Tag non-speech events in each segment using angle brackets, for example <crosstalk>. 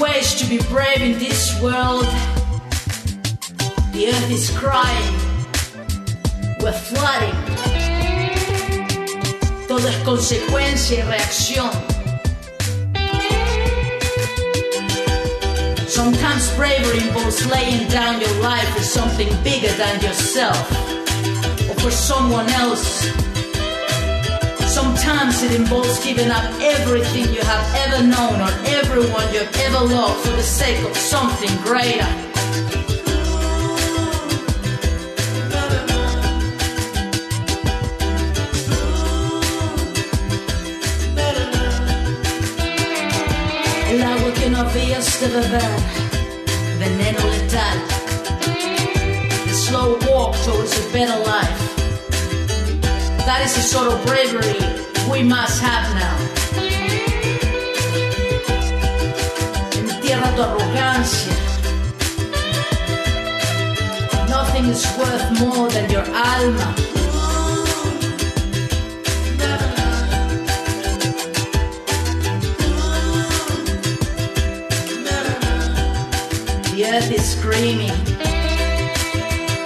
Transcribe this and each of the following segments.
ways to be brave in this world. The earth is crying. We're flooding. Todo es consecuencia y reacción. Sometimes bravery involves laying down your life for something bigger than yourself or for someone else. Sometimes it involves giving up everything you have ever known or everyone you've ever loved for the sake of something greater. Habías de beber, veneno letal. The slow walk towards a better life. That is the sort of bravery we must have now. Entierra tu arrogancia. Nothing is worth more than your alma. The earth is screaming.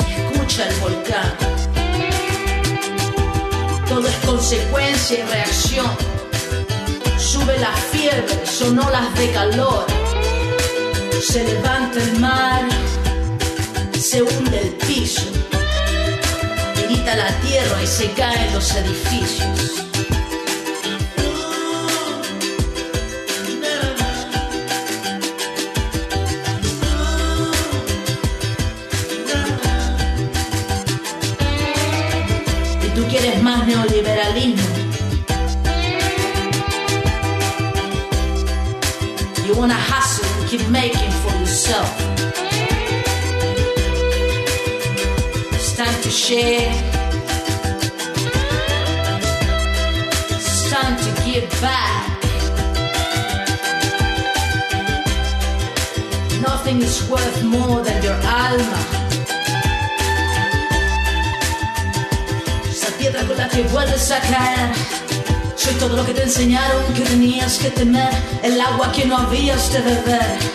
Escucha el volcán. Todo es consecuencia y reacción. Sube la fiebre, son olas de calor. Se levanta el mar, se hunde el piso. Grita la tierra y se caen los edificios. Más neoliberalismo. You wanna hustle and keep making for yourself. It's time to share. It's time to give back. Nothing is worth more than your alma. Con la que vuelves a caer. Soy todo lo que te enseñaron que tenías que temer. El agua que no habías de beber.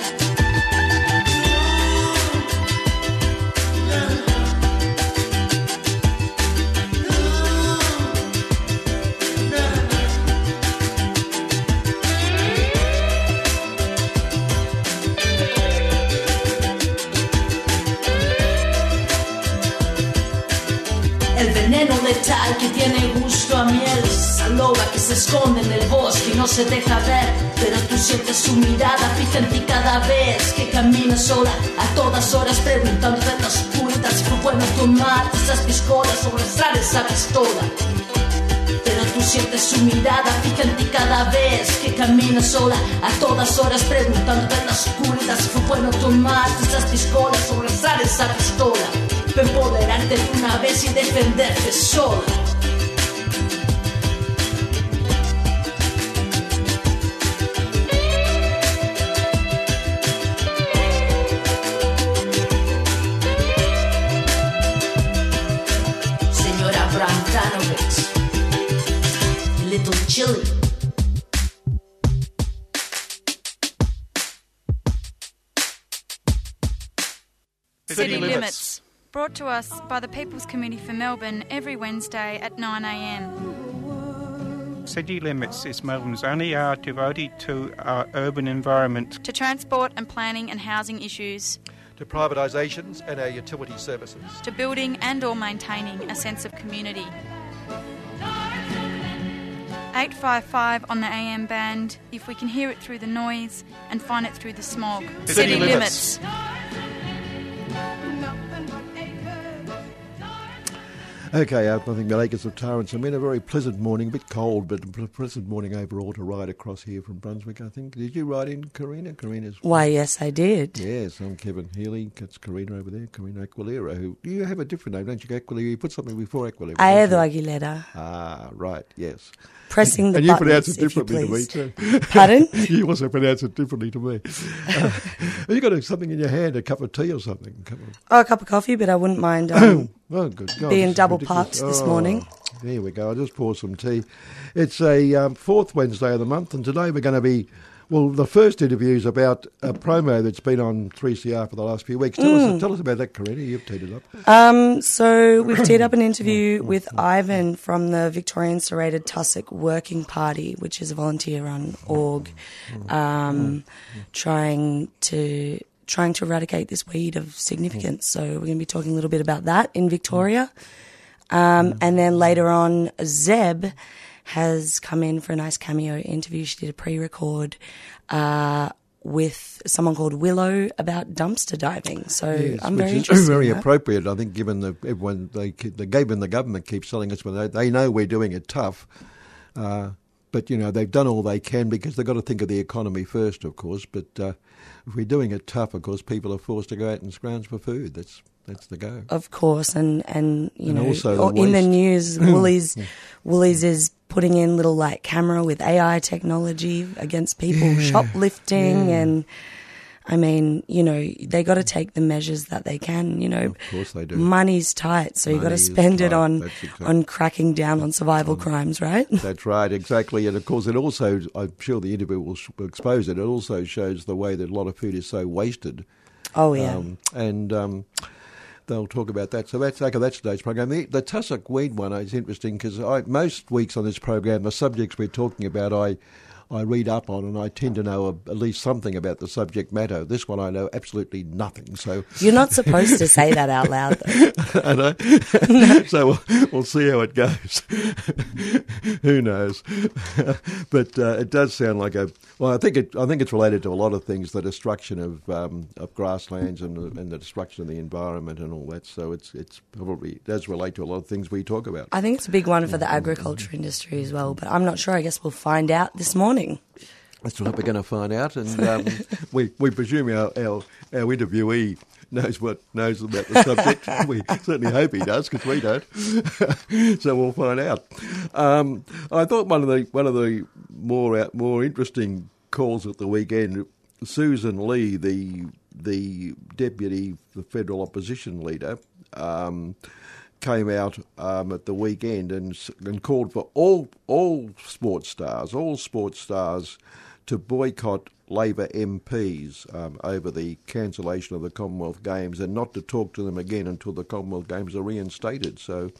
Se deja ver, pero tú sientes su mirada fija en ti cada vez que caminas sola, a todas horas preguntando puertas si fue bueno tomar esas piscolas o besar esa pistola. Pero tú sientes su mirada fija en ti cada vez que caminas sola, a todas horas preguntando oscuridad si fue bueno tomar esas piscolas o besar esa pistola. Empoderarte de una vez y defenderte sola. Señora Brantanovich, Little Chili. City Limits. Brought to us by the People's Committee for Melbourne every Wednesday at 9am. City Limits is Melbourne's only hour devoted to our urban environment. To transport and planning and housing issues, to privatisations and our utility services. to building and or maintaining a sense of community. 855 on the AM band if we can hear it through the noise and find it through the smog. City Limits. Okay, I think the acres of Torrance. I mean, a very pleasant morning, a bit cold, but a pleasant morning overall to ride across here from Brunswick, I think. Did you ride in, Karina? Karina's. Why, yes, I did. Yes, I'm Kevin Healy. That's Karina over there, Karina Aquilera, who. You have a different name, don't you, Aquilera? You put something before Aquilera. Aedo? Aguilera. Ah, right, yes. Pressing the and you buttons, pronounce it differently to me, too. <laughs> Pardon? you also pronounce it differently to me. Uh, have <laughs> you got something in your hand, a cup of tea or something? A cup of- Oh, a cup of coffee, but I wouldn't mind um, <coughs> Oh, good God. being double ridiculous. parked this Oh, morning. There we go. I'll just pour some tea. It's a um, fourth Wednesday of the month, and today we're going to be Well, the first interview is about a promo that's been on 3CR for the last few weeks. Tell, Mm. us, tell us about that, Karina. You've teed it up. Um, so we've teed up an <coughs> interview with Ivan from the Victorian Serrated Tussock Working Party, which is a volunteer-run org, um, trying to trying to eradicate this weed of significance. So we're going to be talking a little bit about that in Victoria, um, and then later on, Zeb has come in for a nice cameo interview. She did a pre-record. Uh, with someone called Willow about dumpster diving, so Yes, I'm very interested. very appropriate, I think, given the everyone they keep- the given the government keeps telling us, well, they, they know we're doing it tough, uh, but you know they've done all they can because they've got to think of the economy first, of course. But uh, if we're doing it tough, of course, people are forced to go out and scrounge for food. That's that's the go. Of course, and and you And know, also the in the news, <clears throat> Woolies, Woolies is putting in little like camera with AI technology against people shoplifting, and I mean, you know, they got to take the measures that they can. You know, Of course they do. money's tight, so you got to spend it on exactly- on cracking down on survival crimes, right? <laughs> That's right, exactly. And of course, it also, I'm sure the interview will will expose it, it also shows the way that a lot of food is so wasted. Oh yeah, Um, and um, they'll talk about that. So that's okay, that's today's program. The, the tussock weed one is interesting because most weeks on this program, the subjects we're talking about, I I read up on, and I tend to know a, at least something about the subject matter. This one, I know absolutely nothing. So, you're not supposed to say that out loud. <laughs> I know. <laughs> so we'll, we'll see how it goes. <laughs> Who knows? but uh, it does sound like a. Well, I think it. I think it's related to a lot of things: the destruction of um, of grasslands and the, and the destruction of the environment and all that. So it's it's probably it does relate to a lot of things we talk about. I think it's a big one for the agriculture industry as well, but I'm not sure. I guess we'll find out this morning. That's what we're going to find out, and um, <laughs> we we presume our, our our interviewee knows what knows about the subject. <laughs> we certainly hope he does, because we don't. <laughs> so we'll find out. Um, I thought one of the one of the more out, more interesting calls at the weekend, Sussan Ley, the the deputy, the federal opposition leader. Um, came out um, at the weekend and, and called for all all sports stars, all sports stars, to boycott Labor MPs um, over the cancellation of the Commonwealth Games and not to talk to them again until the Commonwealth Games are reinstated. So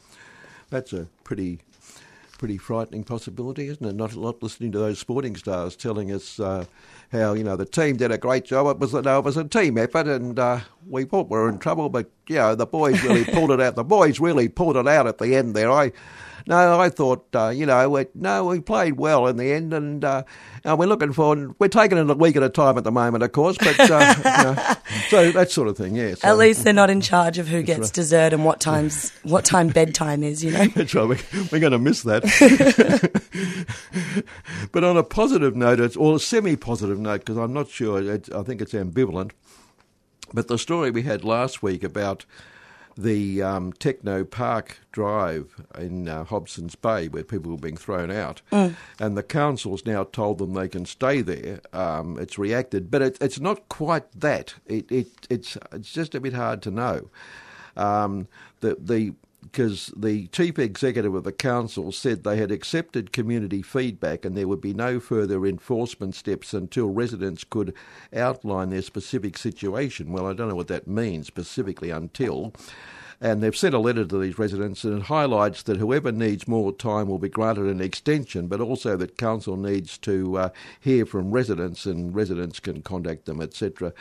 that's a pretty pretty frightening possibility, isn't it? Not a lot listening to those sporting stars telling us uh, how you know the team did a great job. It was no, it was a team effort, and uh, we thought we were in trouble, but you know the boys really <laughs> pulled it out. The boys really pulled it out at the end there. I. No, I thought, uh, you know, we, no, we played well in the end, and uh, we're looking for, we're taking it a week at a time at the moment, of course, but uh, you know, <laughs> so that sort of thing, yeah. So. At least they're not in charge of who gets dessert and what times what time <laughs> bedtime is. You know. That's right. We're, we're going to miss that. <laughs> but on a positive note, it's, or a semi-positive note, because I'm not sure. It's, I think it's ambivalent. But the story we had last week about the um, Techno Park Drive in uh, Hobson's Bay, where people were being thrown out, and the council's now told them they can stay there. Um, it's reacted, but it, it's not quite that. It, it, it's it's just a bit hard to know. Um, the the because the chief executive of the council said they had accepted community feedback and there would be no further enforcement steps until residents could outline their specific situation. Well, I don't know what that means specifically until. And they've sent a letter to these residents and it highlights that whoever needs more time will be granted an extension, but also that council needs to uh, hear from residents and residents can contact them, etc.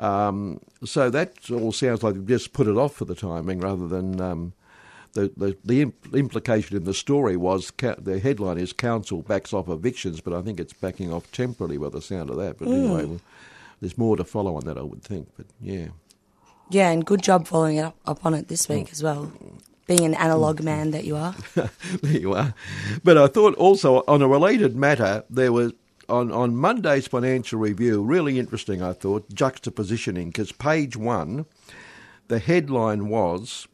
Um, so that all sounds like they've just put it off for the timing rather than. Um, the, the, the imp- implication in the story was the headline is council backs off evictions, but I think it's backing off temporarily by the sound of that. But hmm. anyway, well, there's more to follow on that, I would think. But yeah. Yeah, and good job following up, up on it this week mm. as well. Being an analog mm. man that you are. <laughs> there you are. But I thought also on a related matter, there was on, on Monday's financial review, really interesting, I thought, juxtapositioning, because page one, the headline was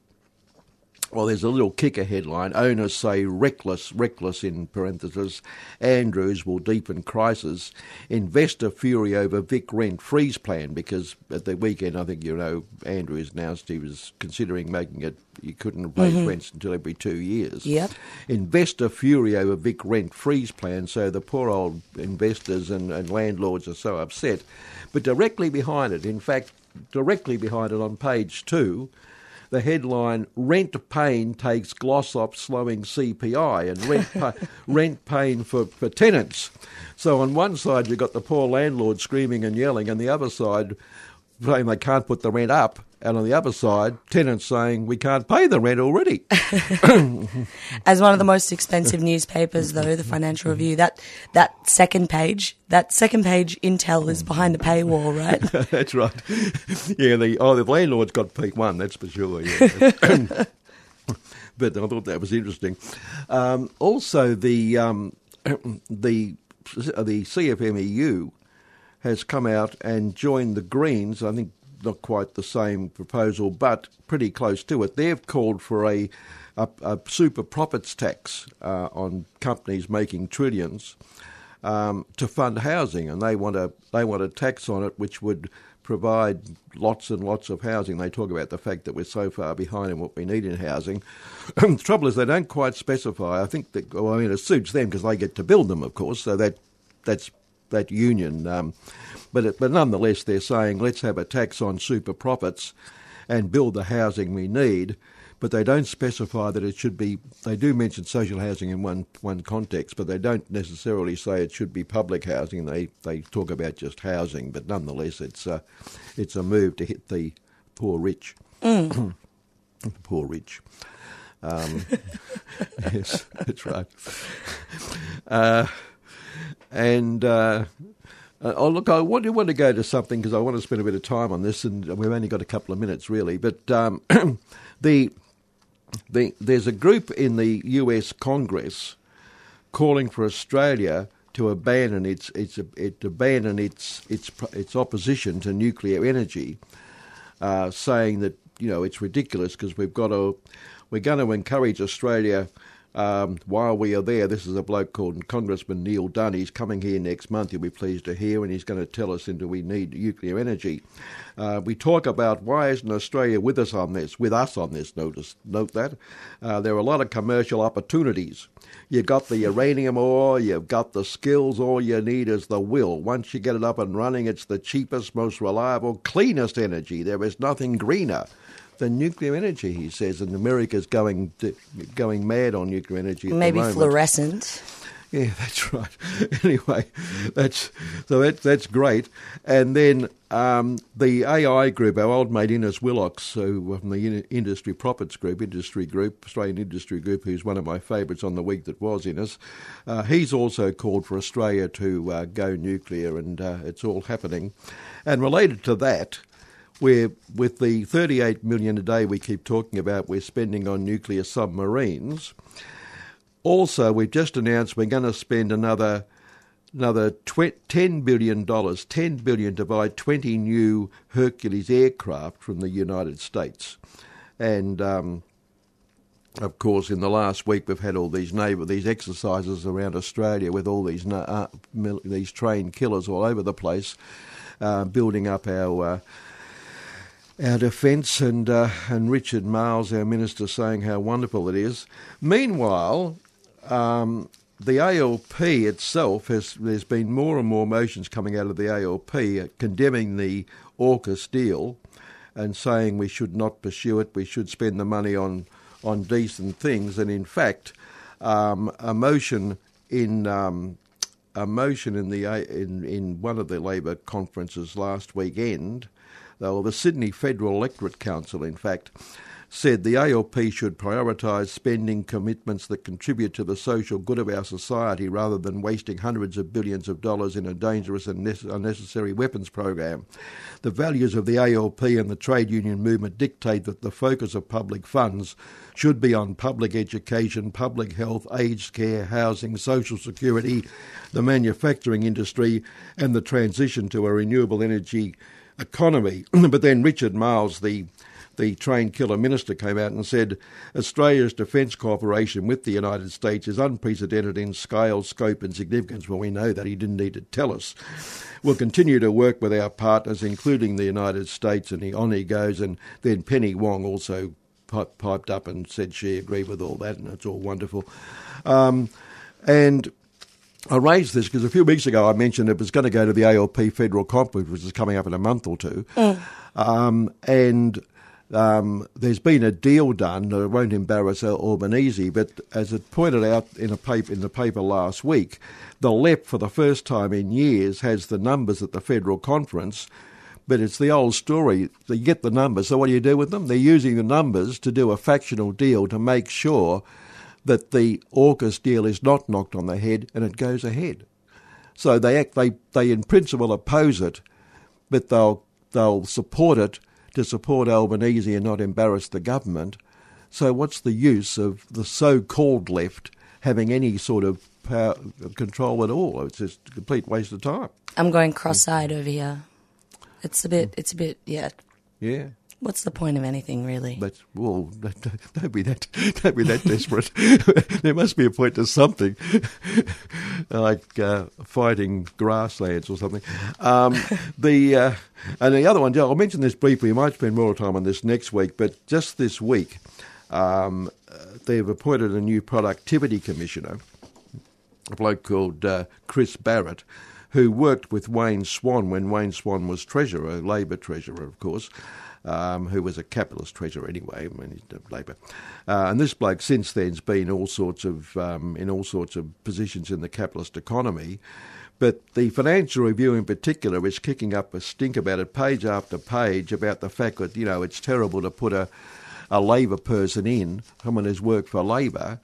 well, there's a little kicker headline. Owners say reckless, reckless in parentheses. Andrews will deepen crisis. Investor fury over Vic rent freeze plan because at the weekend, I think you know, Andrews announced he was considering making it. You couldn't raise mm-hmm. rents until every two years. Yep. Investor fury over Vic rent freeze plan. So the poor old investors and, and landlords are so upset. But directly behind it, in fact, directly behind it on page two the headline Rent Pain Takes Glossop Slowing CPI and Rent, pa- <laughs> rent Pain for, for Tenants. So on one side you've got the poor landlord screaming and yelling, and the other side saying they can't put the rent up and on the other side, tenants saying we can't pay the rent already. <laughs> <laughs> As one of the most expensive newspapers, though, the Financial Review, that that second page, that second page intel is behind the paywall, right? <laughs> that's right. Yeah, the oh, the landlord's got peak one, that's for sure. Yeah. but I thought that was interesting. Um, also, the um, <clears throat> the the CFMEU has come out and joined the Greens. I think not quite the same proposal, but pretty close to it. They've called for a, a, a super profits tax uh, on companies making trillions um, to fund housing, and they want a they want a tax on it which would provide lots and lots of housing. They talk about the fact that we're so far behind in what we need in housing. <clears throat> the trouble is they don't quite specify. I think that well, I mean it suits them because they get to build them, of course. So that that's that union. Um, but, it, but nonetheless, they're saying let's have a tax on super profits and build the housing we need. But they don't specify that it should be. They do mention social housing in one one context, but they don't necessarily say it should be public housing. They they talk about just housing, but nonetheless, it's a, it's a move to hit the poor rich. Mm. the <clears throat> poor rich. Um, <laughs> yes, that's right. Uh, and uh, uh, oh, look, I want, want to go to something because I want to spend a bit of time on this, and we've only got a couple of minutes really. But um, <clears throat> the, the there's a group in the U.S. Congress calling for Australia to abandon its its it, abandon its its its opposition to nuclear energy, uh, saying that you know it's ridiculous because we've got to we're going to encourage Australia um, while we are there, this is a bloke called Congressman Neal Dunn. He's coming here next month. You'll be pleased to hear, and he's going to tell us into we need nuclear energy. Uh, we talk about why isn't Australia with us on this? With us on this. Notice, note that uh, there are a lot of commercial opportunities. You've got the uranium ore, you've got the skills. All you need is the will. Once you get it up and running, it's the cheapest, most reliable, cleanest energy. There is nothing greener than nuclear energy, he says, and America's going going mad on nuclear energy. Maybe fluorescent. Yeah, <laughs> that's right. <laughs> anyway, that's so that's that's great. And then um, the AI group, our old mate Innes Willox, who from the Industry Profits Group, Industry Group, Australian Industry Group, who's one of my favourites on the week that was Innes, uh, he's also called for Australia to uh, go nuclear, and uh, it's all happening. And related to that, where with the 38 million a day we keep talking about we're spending on nuclear submarines. Also we've just announced we're going to spend another another 10 billion dollars 10 billion to buy 20 new Hercules aircraft from the United States. And um, of course, in the last week, we've had all these these exercises around Australia with all these uh, these trained killers all over the place, uh, building up our uh, our defence and uh, and Richard Marles, our minister, saying how wonderful it is. Meanwhile, um, the ALP itself has there's been more and more motions coming out of the ALP uh, condemning the AUKUS deal and saying we should not pursue it. We should spend the money on on decent things. And in fact, um, a motion in um, a motion in the in in one of the Labor conferences last weekend or the Sydney Federal Electorate Council, in fact, said the ALP should prioritise spending commitments that contribute to the social good of our society rather than wasting hundreds of billions of dollars in a dangerous and unnecessary weapons program. The values of the ALP and the trade union movement dictate that the focus of public funds should be on public education, public health, aged care, housing, social security, the manufacturing industry, and the transition to a renewable energy economy. <clears throat> but then Richard Marles, the the trained killer minister came out and said Australia's defence cooperation with the United States is unprecedented in scale, scope, and significance. Well, we know that he didn't need to tell us. We'll continue to work with our partners, including the United States, and he, on he goes. And then Penny Wong also piped up and said she agreed with all that, and it's all wonderful. Um, and I raised this because a few weeks ago I mentioned it was going to go to the ALP federal conference, which is coming up in a month or two. Mm. Um, and um, there's been a deal done that won't embarrass Albanese, but as it pointed out in a paper in the paper last week, the left for the first time in years has the numbers at the federal conference. But it's the old story. You get the numbers, so what do you do with them? They're using the numbers to do a factional deal to make sure that the AUKUS deal is not knocked on the head and it goes ahead. So they act, they, they in principle oppose it, but they'll they'll support it to support Albanese and not embarrass the government. So what's the use of the so-called left having any sort of power, control at all? It's just a complete waste of time. I'm going cross-eyed over here. It's a bit. It's a bit. Yeah. Yeah. What's the point of anything, really? But well, don't be that don't be that desperate. <laughs> there must be a point to something, <laughs> like uh, fighting grasslands or something. Um, <laughs> the uh, and the other one, I'll mention this briefly. We might spend more time on this next week, but just this week, um, they've appointed a new productivity commissioner, a bloke called uh, Chris Barrett who worked with Wayne Swan when Wayne Swan was treasurer, Labor treasurer, of course um, who was a capitalist treasurer anyway, I mean, Labor. Uh, and this bloke since then's been all sorts of um, in all sorts of positions in the capitalist economy. But the Financial Review in particular is kicking up a stink about it page after page about the fact that, you know, it's terrible to put a, a Labor person in, someone who's worked for Labor,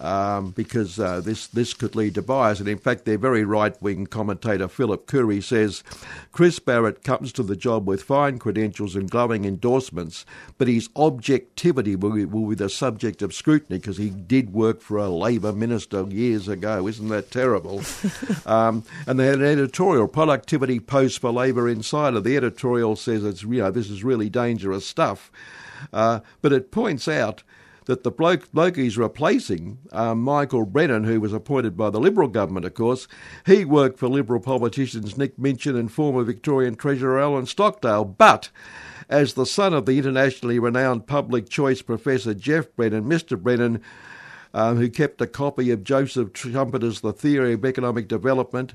um, because uh, this this could lead to bias. And in fact, their very right wing commentator Phillip Coorey says Chris Barrett comes to the job with fine credentials and glowing endorsements, but his objectivity will be, will be the subject of scrutiny because he did work for a Labor minister years ago. Isn't that terrible? <laughs> um, and they had an editorial productivity post for Labor Insider. The editorial says it's you know this is really dangerous stuff, uh, but it points out that the bloke, bloke he's replacing, um, Michael Brennan, who was appointed by the Liberal government, of course, he worked for Liberal politicians Nick Minchin and former Victorian Treasurer Alan Stockdale. But as the son of the internationally renowned public choice professor Geoff Brennan, Mr. Brennan, um, who kept a copy of Joseph Schumpeter's The Theory of Economic Development,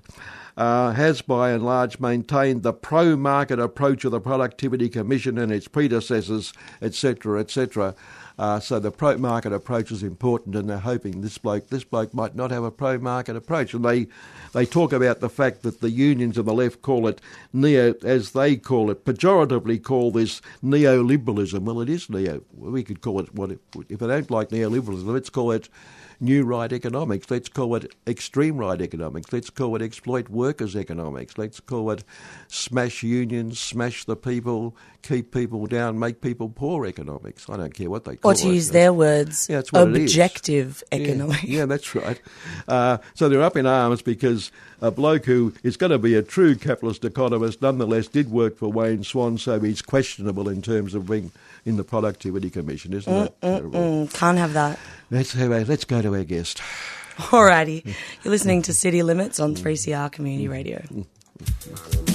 uh, has by and large maintained the pro market approach of the Productivity Commission and its predecessors, etc., etc. Uh, so the pro market approach is important, and they're hoping this bloke this bloke might not have a pro market approach. And they they talk about the fact that the unions on the left call it neo, as they call it, pejoratively call this neoliberalism. Well, it is neo. We could call it what if they don't like neoliberalism, let's call it new right economics. Let's call it extreme right economics. Let's call it exploit workers economics. Let's call it smash unions, smash the people, keep people down, make people poor economics. I don't care what they call it. Or to use their words, yeah, objective economics. Yeah, yeah, <laughs> that's right. Uh, so they're up in arms because a bloke who is going to be a true capitalist economist nonetheless did work for Wayne Swan, so he's questionable in terms of being in the Productivity Commission, isn't mm, it? Mm, mm, can't have that. Let's, have a, let's go to our guest. Alrighty. You're listening to City Limits on 3CR Community Radio. <laughs>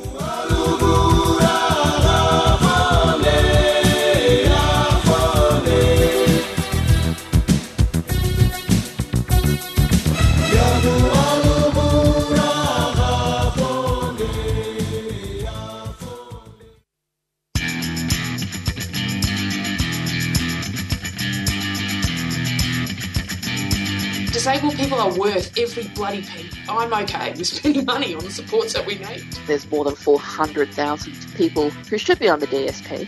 Disabled people are worth every bloody penny. I'm okay with spending <laughs> money on the supports that we need. There's more than 400,000 people who should be on the DSP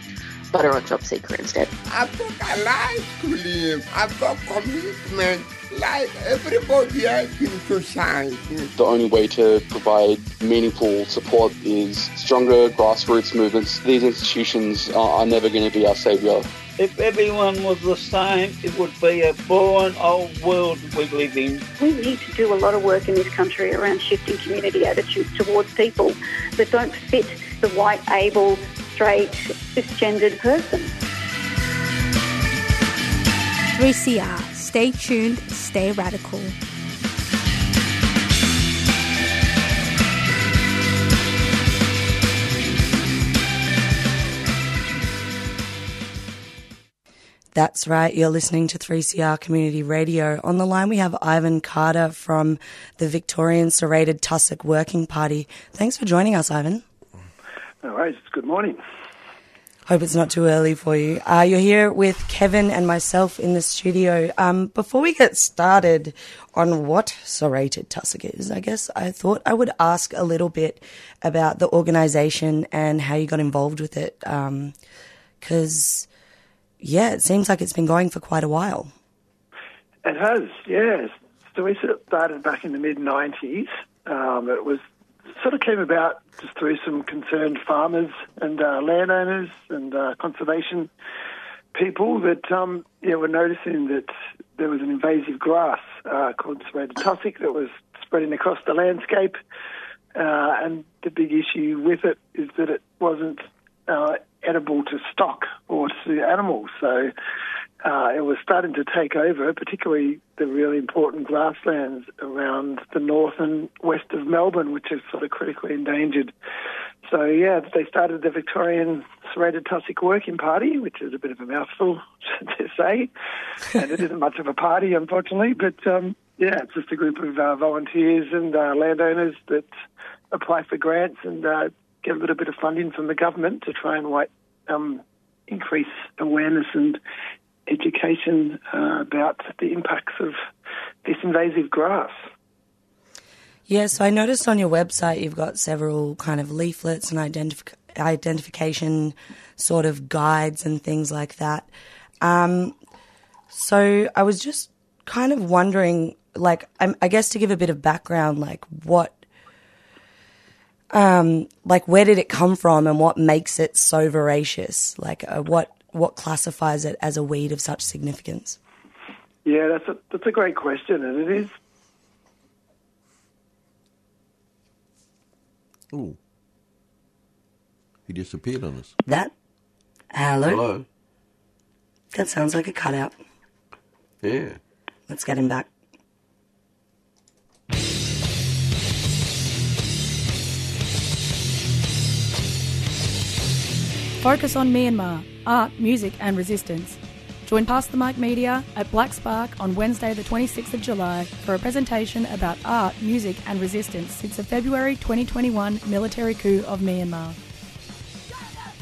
butter on top secret instead. I've got a life to live. I've got commitment like everybody else in society. The only way to provide meaningful support is stronger grassroots movements. These institutions are, are never going to be our saviour. If everyone was the same, it would be a boring old world we live in. We need to do a lot of work in this country around shifting community attitudes towards people that don't fit the white, able, straight, cisgendered person. 3CR. Stay tuned, stay radical. That's right. You're listening to 3CR Community Radio. On the line, we have Ivan Carter from the Victorian Serrated Tussock Working Party. Thanks for joining us, Ivan. No worries. Good morning. Hope it's not too early for you. Uh, you're here with Kevin and myself in the studio. Um, before we get started on what serrated tussock is, I guess I thought I would ask a little bit about the organisation and how you got involved with it. Because, um, yeah, it seems like it's been going for quite a while. It has, yes. So we started back in the mid 90s. Um, it was sort of came about just through some concerned farmers and uh, landowners and uh, conservation people that um, yeah were noticing that there was an invasive grass uh, called tussock that was spreading across the landscape, uh, and the big issue with it is that it wasn't uh, edible to stock or to animals. So uh, it was starting to take over, particularly the really important grasslands around the north and west of Melbourne, which is sort of critically endangered. So, yeah, they started the Victorian Serrated Tussock Working Party, which is a bit of a mouthful <laughs> to say, and it isn't much of a party, unfortunately, but um, yeah, it's just a group of uh, volunteers and uh, landowners that apply for grants and uh, get a little bit of funding from the government to try and um, increase awareness and education uh, about the impacts of this invasive grass. Yes, I noticed on your website you've got several kind of leaflets and identif- identification sort of guides and things like that. Um, so I was just kind of wondering, like, I'm, I guess to give a bit of background, like what um, like where did it come from and what makes it so voracious? Like uh, what what classifies it as a weed of such significance? Yeah, that's a that's a great question, and it is. Ooh, he disappeared on us. That hello. Hello. That sounds like a cutout. Yeah. Let's get him back. Focus on Myanmar, art, music, and resistance. Join Past the Mic Media at Black Spark on Wednesday, the 26th of July, for a presentation about art, music, and resistance since the February 2021 military coup of Myanmar.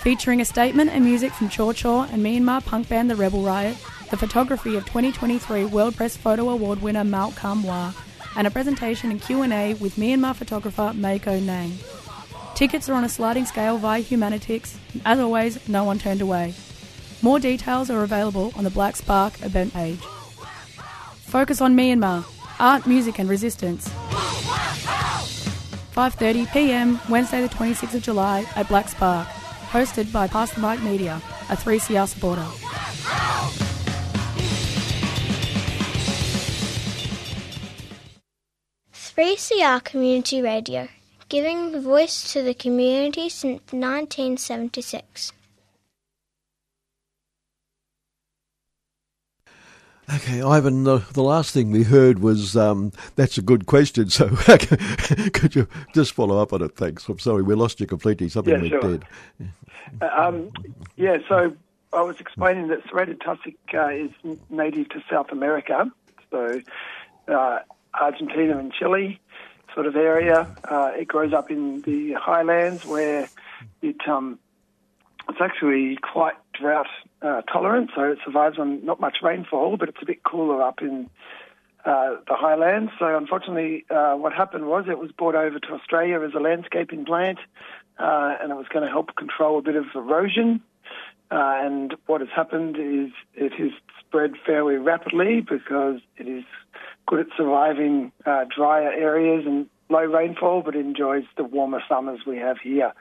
Featuring a statement and music from Chaw Chaw and Myanmar punk band The Rebel Riot, the photography of 2023 World Press Photo Award winner Mao Kamwa, and a presentation and Q&A with Myanmar photographer Mako Nang. Tickets are on a sliding scale via Humanitix. As always, no one turned away. More details are available on the Black Spark event page. Focus on Myanmar, art, music and resistance. 5:30 p.m. Wednesday the 26th of July at Black Spark, hosted by Past the Mic Media, a 3CR supporter. Three CR Community Radio giving voice to the community since 1976. Okay, Ivan, the, the last thing we heard was um, that's a good question. So <laughs> could you just follow up on it? Thanks. I'm sorry, we lost you completely. Something yeah, went sure. dead. Um, yeah, so I was explaining that serrated tussock uh, is native to South America, so uh, Argentina and Chile sort of area. Uh, it grows up in the highlands where it um, it's actually quite drought uh, tolerant, so it survives on not much rainfall, but it's a bit cooler up in uh, the highlands. So unfortunately, uh, what happened was it was brought over to Australia as a landscaping plant, uh, and it was going to help control a bit of erosion. Uh, and what has happened is it has spread fairly rapidly because it is good at surviving uh, drier areas and low rainfall, but enjoys the warmer summers we have here.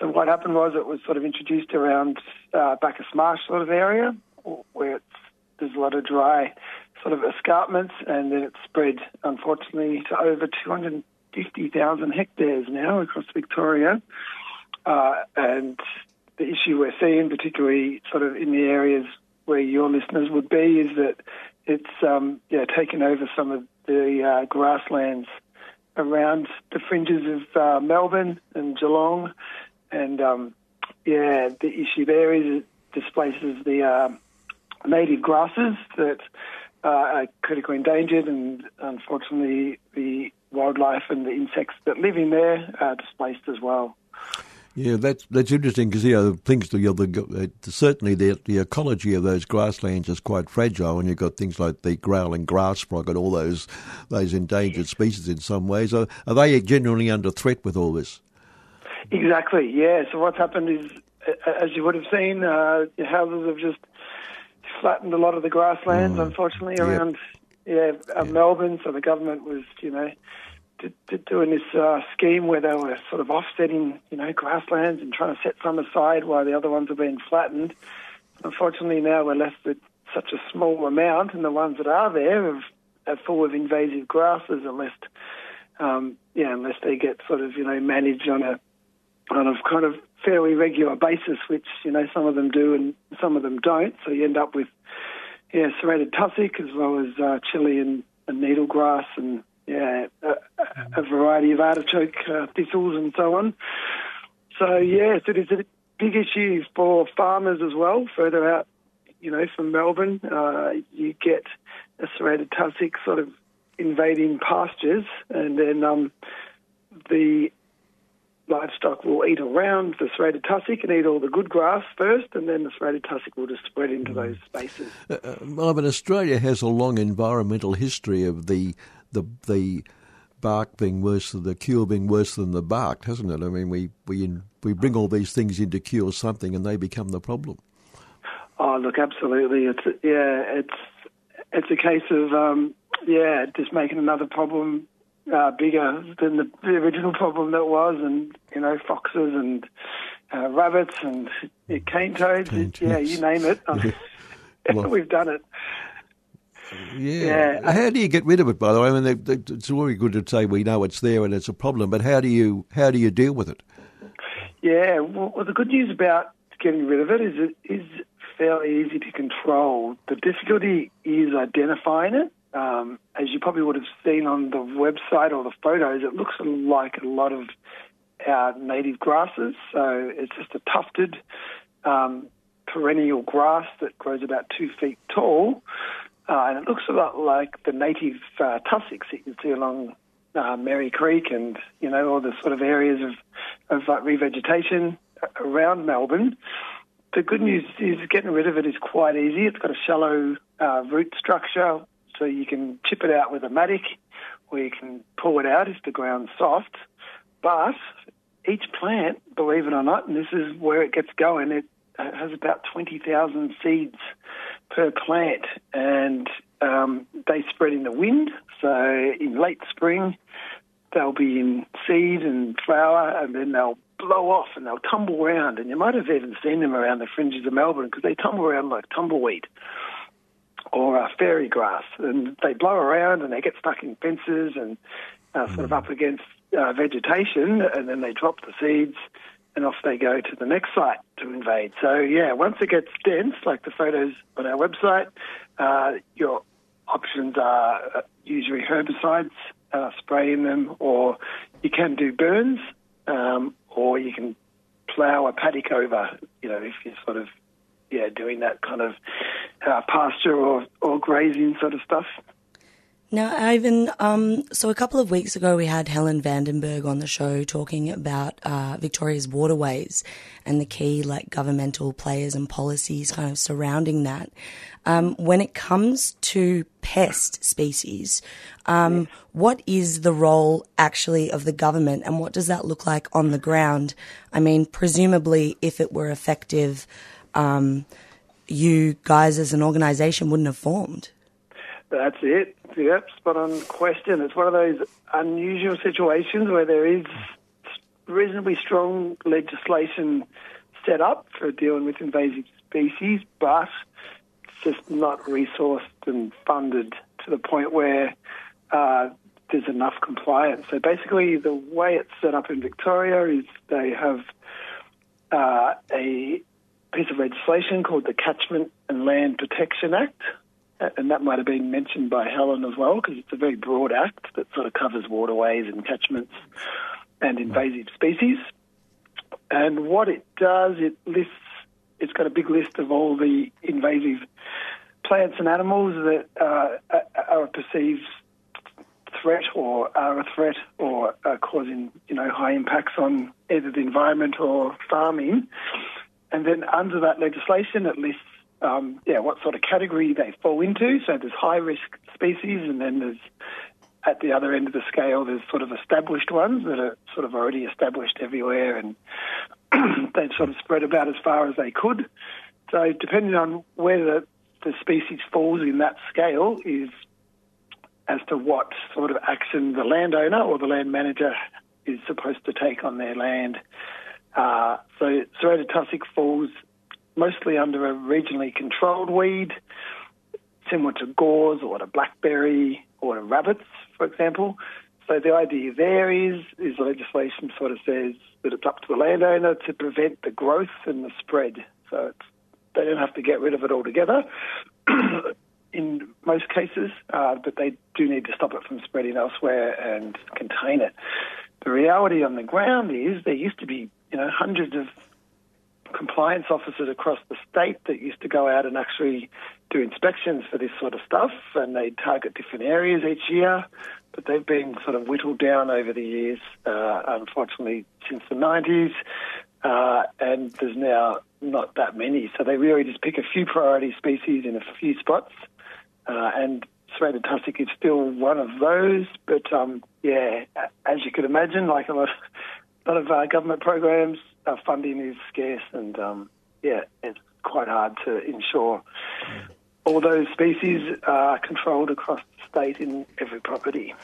So what happened was it was sort of introduced around uh, Bacchus Marsh sort of area, where there's a lot of dry sort of escarpments, and then it spread, unfortunately, to over 250,000 hectares now across Victoria. Uh, and the issue we're seeing, particularly sort of in the areas where your listeners would be, is that it's um, yeah taken over some of the uh, grasslands around the fringes of uh, Melbourne and Geelong, and um, yeah, the issue there is it displaces the uh, native grasses that uh, are critically endangered, and unfortunately, the wildlife and the insects that live in there are displaced as well. Yeah, that's that's interesting because you know things. The, uh, certainly the the ecology of those grasslands is quite fragile, and you've got things like the growling grass frog and all those those endangered species. In some ways, are, are they genuinely under threat with all this? Exactly. Yeah. So what's happened is, as you would have seen, uh, houses have just flattened a lot of the grasslands. Mm. Unfortunately, around yeah, uh, yeah, Melbourne. So the government was, you know doing this uh, scheme where they were sort of offsetting, you know, grasslands and trying to set some aside while the other ones are being flattened. Unfortunately, now we're left with such a small amount, and the ones that are there are, full of invasive grasses, unless, um, yeah, unless they get sort of, you know, managed on a on a kind of fairly regular basis, which you know some of them do and some of them don't. So you end up with, yeah, serrated tussock as well as uh, Chilean, and needle grass and yeah, a, a variety of artichoke uh, thistles and so on. So yes, it is a big issue for farmers as well. Further out, you know, from Melbourne, uh, you get a serrated tussock sort of invading pastures, and then um, the livestock will eat around the serrated tussock and eat all the good grass first, and then the serrated tussock will just spread into those spaces. Uh, uh but Australia has a long environmental history of the the the bark being worse than the cure being worse than the bark, hasn't it? I mean, we we in, we bring all these things in to cure something, and they become the problem. Oh, look, absolutely. It's yeah, it's it's a case of um, yeah, just making another problem uh, bigger than the, the, original problem that was, and you know, foxes and uh, rabbits and cane toads. yeah, you name it. <laughs> <laughs> well, We've done it. Yeah. yeah. How do you get rid of it? By the way, I mean, they, they, it's very good to say we know it's there and it's a problem, but how do you how do you deal with it? Yeah. Well, the good news about getting rid of it is it is fairly easy to control. The difficulty is identifying it. Um, as you probably would have seen on the website or the photos, it looks like a lot of our native grasses. So it's just a tufted um, perennial grass that grows about two feet tall. Uh, and it looks a lot like the native uh, tussocks that you see along uh, Merri Creek and, you know, all the sort of areas of, of uh, revegetation around Melbourne. The good news is getting rid of it is quite easy. It's got a shallow uh, root structure, so you can chip it out with a mattock or you can pull it out if the ground's soft. But each plant, believe it or not, and this is where it gets going, it has about 20,000 seeds per plant, and um, they spread in the wind. So in late spring, they'll be in seed and flower, and then they'll blow off and they'll tumble around. And you might have even seen them around the fringes of Melbourne because they tumble around like tumbleweed or uh, fairy grass, and they blow around and they get stuck in fences and uh, sort of up against uh, vegetation, and then they drop the seeds and off they go to the next site to invade. So yeah, once it gets dense, like the photos on our website, uh, your options are uh, usually herbicides, uh, spraying them, or you can do burns, um, or you can plough a paddock over. You know, if you're sort of yeah doing that kind of uh, pasture or or grazing sort of stuff. Now, Ivan, um, so a couple of weeks ago we had Helen Vandenberg on the show talking about uh, Victoria's waterways and the key like governmental players and policies kind of surrounding that. Um, when it comes to pest species, um, what is the role actually of the government and what does that look like on the ground? I mean, presumably if it were effective, um, you guys as an organisation wouldn't have formed. That's it. Yep, spot on question. It's one of those unusual situations where there is reasonably strong legislation set up for dealing with invasive species, but it's just not resourced and funded to the point where uh, there's enough compliance. So basically, the way it's set up in Victoria is they have uh, a piece of legislation called the Catchment and Land Protection Act, and that might have been mentioned by Helen as well, because it's a very broad act that sort of covers waterways and catchments and invasive species. And what it does, it lists, it's got a big list of all the invasive plants and animals that uh, are a perceived threat or are a threat or are causing, you know, high impacts on either the environment or farming. And then under that legislation, it lists um, yeah, what sort of category they fall into. So there's high risk species, and then there's at the other end of the scale, there's sort of established ones that are sort of already established everywhere, and <clears throat> they've sort of spread about as far as they could. So depending on where the, the species falls in that scale is as to what sort of action the landowner or the land manager is supposed to take on their land. Uh, so serrated tussock falls mostly under a regionally controlled weed, similar to gorse or to blackberry or to rabbits, for example. So the idea there is, is the legislation sort of says that it's up to the landowner to prevent the growth and the spread. So they don't have to get rid of it altogether <clears throat> in most cases, uh, but they do need to stop it from spreading elsewhere and contain it. The reality on the ground is there used to be, you know, hundreds of compliance officers across the state that used to go out and actually do inspections for this sort of stuff, and they target different areas each year. But they've been sort of whittled down over the years, uh, unfortunately, since the 90s, uh, and there's now not that many. So they really just pick a few priority species in a few spots, uh, and serrated tussock is still one of those. But um, yeah, as you could imagine, like a lot, a <laughs> lot of uh, government programs, uh, funding is scarce, and um, yeah, it's quite hard to ensure all those species are controlled across the state in every property.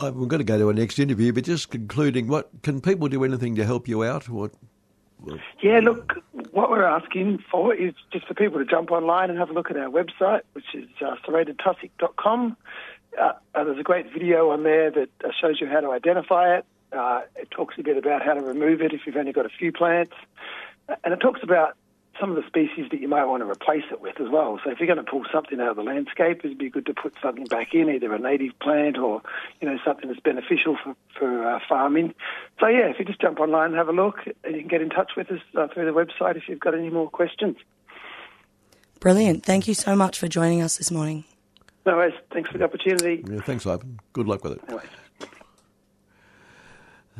We're going to go to our next interview, but just concluding, what can people do anything to help you out? What? Yeah, look, what we're asking for is just for people to jump online and have a look at our website, which is uh, serratedtussock.com. Uh, uh, there's a great video on there that uh, shows you how to identify it. Uh, it talks a bit about how to remove it if you've only got a few plants. And it talks about some of the species that you might want to replace it with as well. So if you're going to pull something out of the landscape, it'd be good to put something back in, either a native plant or you know something that's beneficial for, for uh, farming. So yeah, if you just jump online and have a look, and you can get in touch with us uh, through the website if you've got any more questions. Brilliant. Thank you so much for joining us this morning. No worries. Thanks for the opportunity. Yeah, thanks, Ivan. Good luck with it. Anyways.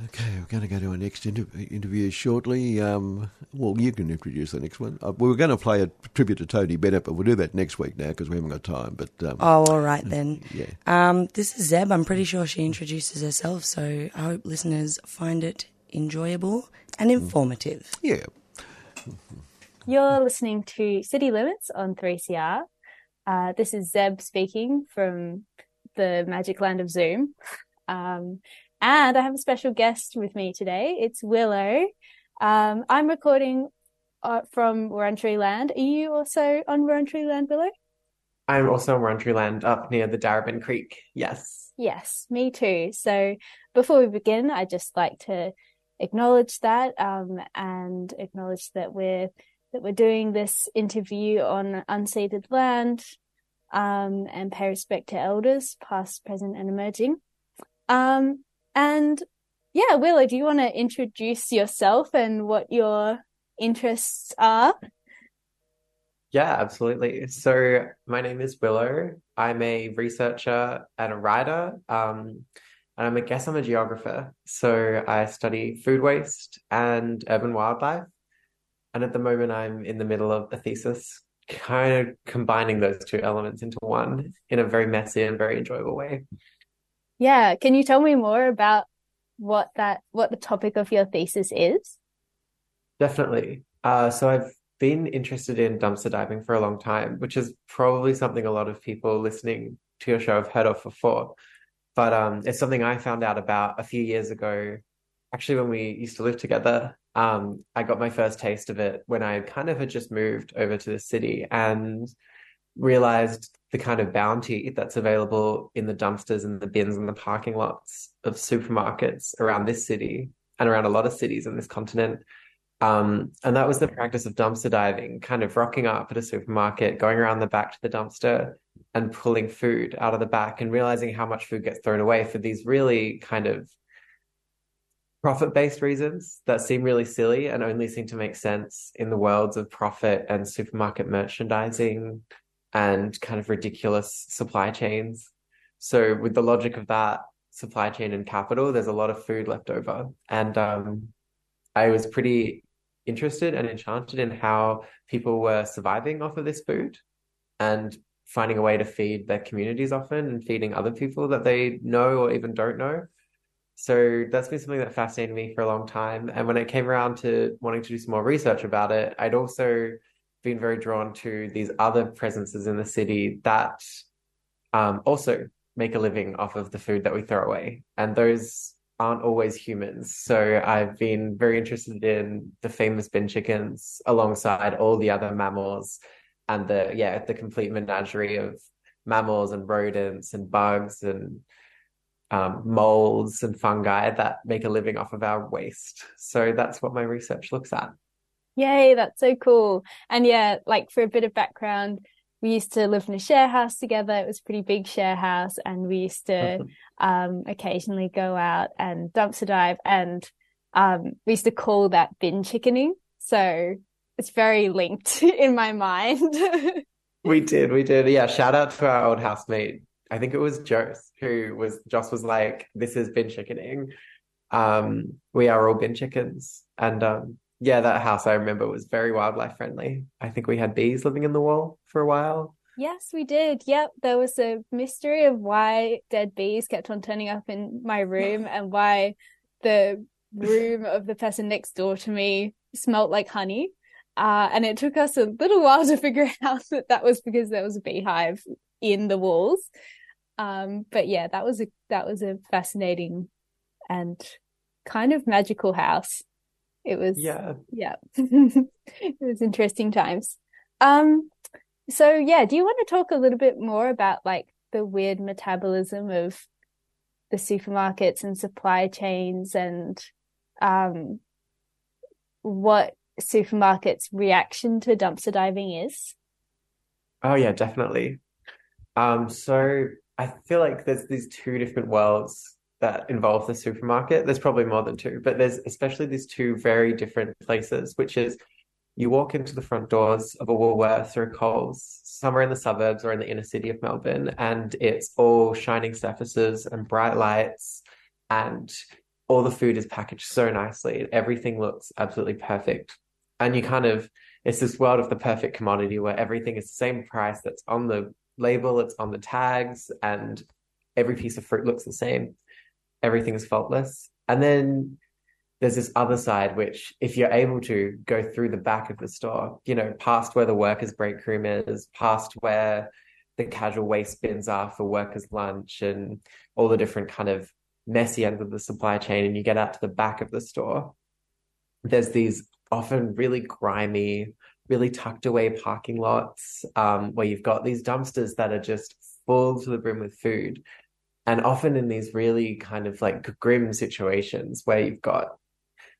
Okay, we're going to go to our next inter- interview shortly. Um, well, you can introduce the next one. Uh, we were going to play a tribute to Tony Bennett, but we'll do that next week now because we haven't got time. But um, oh, all right then. <laughs> Yeah. Um, this is Zeb. I'm pretty sure she introduces herself, so I hope listeners find it enjoyable and informative. Yeah. <laughs> You're listening to City Limits on 3CR. Uh, this is Zeb speaking from the magic land of Zoom. <laughs> Um, and I have a special guest with me today. It's Willow. Um, I'm recording uh, from Wurundjeri Land. Are you also on Wurundjeri Land, Willow? I'm also on Wurundjeri Land up near the Darebin Creek. Yes. Yes, me too. So before we begin, I'd just like to acknowledge that um, and acknowledge that we're that we're doing this interview on unceded land um, and pay respect to elders, past, present, and emerging. Um, and yeah, Willow, do you want to introduce yourself and what your interests are? Yeah, absolutely. So my name is Willow. I'm a researcher and a writer. Um, and I'm a guess I'm a geographer. So I study food waste and urban wildlife. And at the moment, I'm in the middle of a thesis, kind of combining those two elements into one in a very messy and very enjoyable way. Yeah, can you tell me more about what that what the topic of your thesis is? Definitely. Uh, so I've been interested in dumpster diving for a long time, which is probably something a lot of people listening to your show have heard of before. But um, it's something I found out about a few years ago, actually, when we used to live together. Um, I got my first taste of it when I kind of had just moved over to the city and realized the kind of bounty that's available in the dumpsters and the bins and the parking lots of supermarkets around this city and around a lot of cities on this continent. Um, and that was the practice of dumpster diving, kind of rocking up at a supermarket, going around the back to the dumpster and pulling food out of the back and realizing how much food gets thrown away for these really kind of profit based reasons that seem really silly and only seem to make sense in the worlds of profit and supermarket merchandising and kind of ridiculous supply chains. So, with the logic of that supply chain and capital, there's a lot of food left over. And um, I was pretty interested and enchanted in how people were surviving off of this food and finding a way to feed their communities often and feeding other people that they know or even don't know. So that's been something that fascinated me for a long time. And when it came around to wanting to do some more research about it, I'd also been very drawn to these other presences in the city that um, also make a living off of the food that we throw away. And those aren't always humans. So I've been very interested in the famous bin chickens alongside all the other mammals and the, yeah, the complete menagerie of mammals and rodents and bugs and um, molds and fungi that make a living off of our waste. So that's what my research looks at. Yay, that's so cool. And yeah, like for a bit of background, we used to live in a share house together. It was a pretty big share house, and we used to um, occasionally go out and dumpster dive, and um, we used to call that bin chickening. So it's very linked <laughs> in my mind. <laughs> we did, we did. Yeah, shout out to our old housemate. I think it was Joss who was Joss was like, "This is bin chickening." Um, we are all bin chickens, and um, yeah, that house I remember was very wildlife friendly. I think we had bees living in the wall for a while. Yes, we did. Yep. There was a mystery of why dead bees kept on turning up in my room <laughs> and why the room of the person next door to me smelt like honey. Uh, and it took us a little while to <laughs> figure out that that was because there was a beehive in the walls. Um, but yeah, that was a that was a fascinating and kind of magical house. It was yeah yeah <laughs> it was interesting times. Um, so yeah, do you want to talk a little bit more about like the weird metabolism of the supermarkets and supply chains and um what supermarkets reaction to dumpster diving is? Oh yeah, definitely. Um, so I feel like there's these two different worlds that involve the supermarket. There's probably more than two, but there's especially these two very different places, which is you walk into the front doors of a Woolworths or a Coles, somewhere in the suburbs or in the inner city of Melbourne, and it's all shining surfaces and bright lights, and all the food is packaged so nicely. Everything looks absolutely perfect. And you kind of, it's this world of the perfect commodity where everything is the same price that's on the label, it's on the tags, and every piece of fruit looks the same everything's faultless. And then there's this other side, which if you're able to go through the back of the store, you know, past where the workers' break room is, past where the casual waste bins are for workers' lunch and all the different kind of messy ends of the supply chain, and you get out to the back of the store, there's these often really grimy, really tucked away parking lots um, where you've got these dumpsters that are just full to the brim with food and often in these really kind of like grim situations where you've got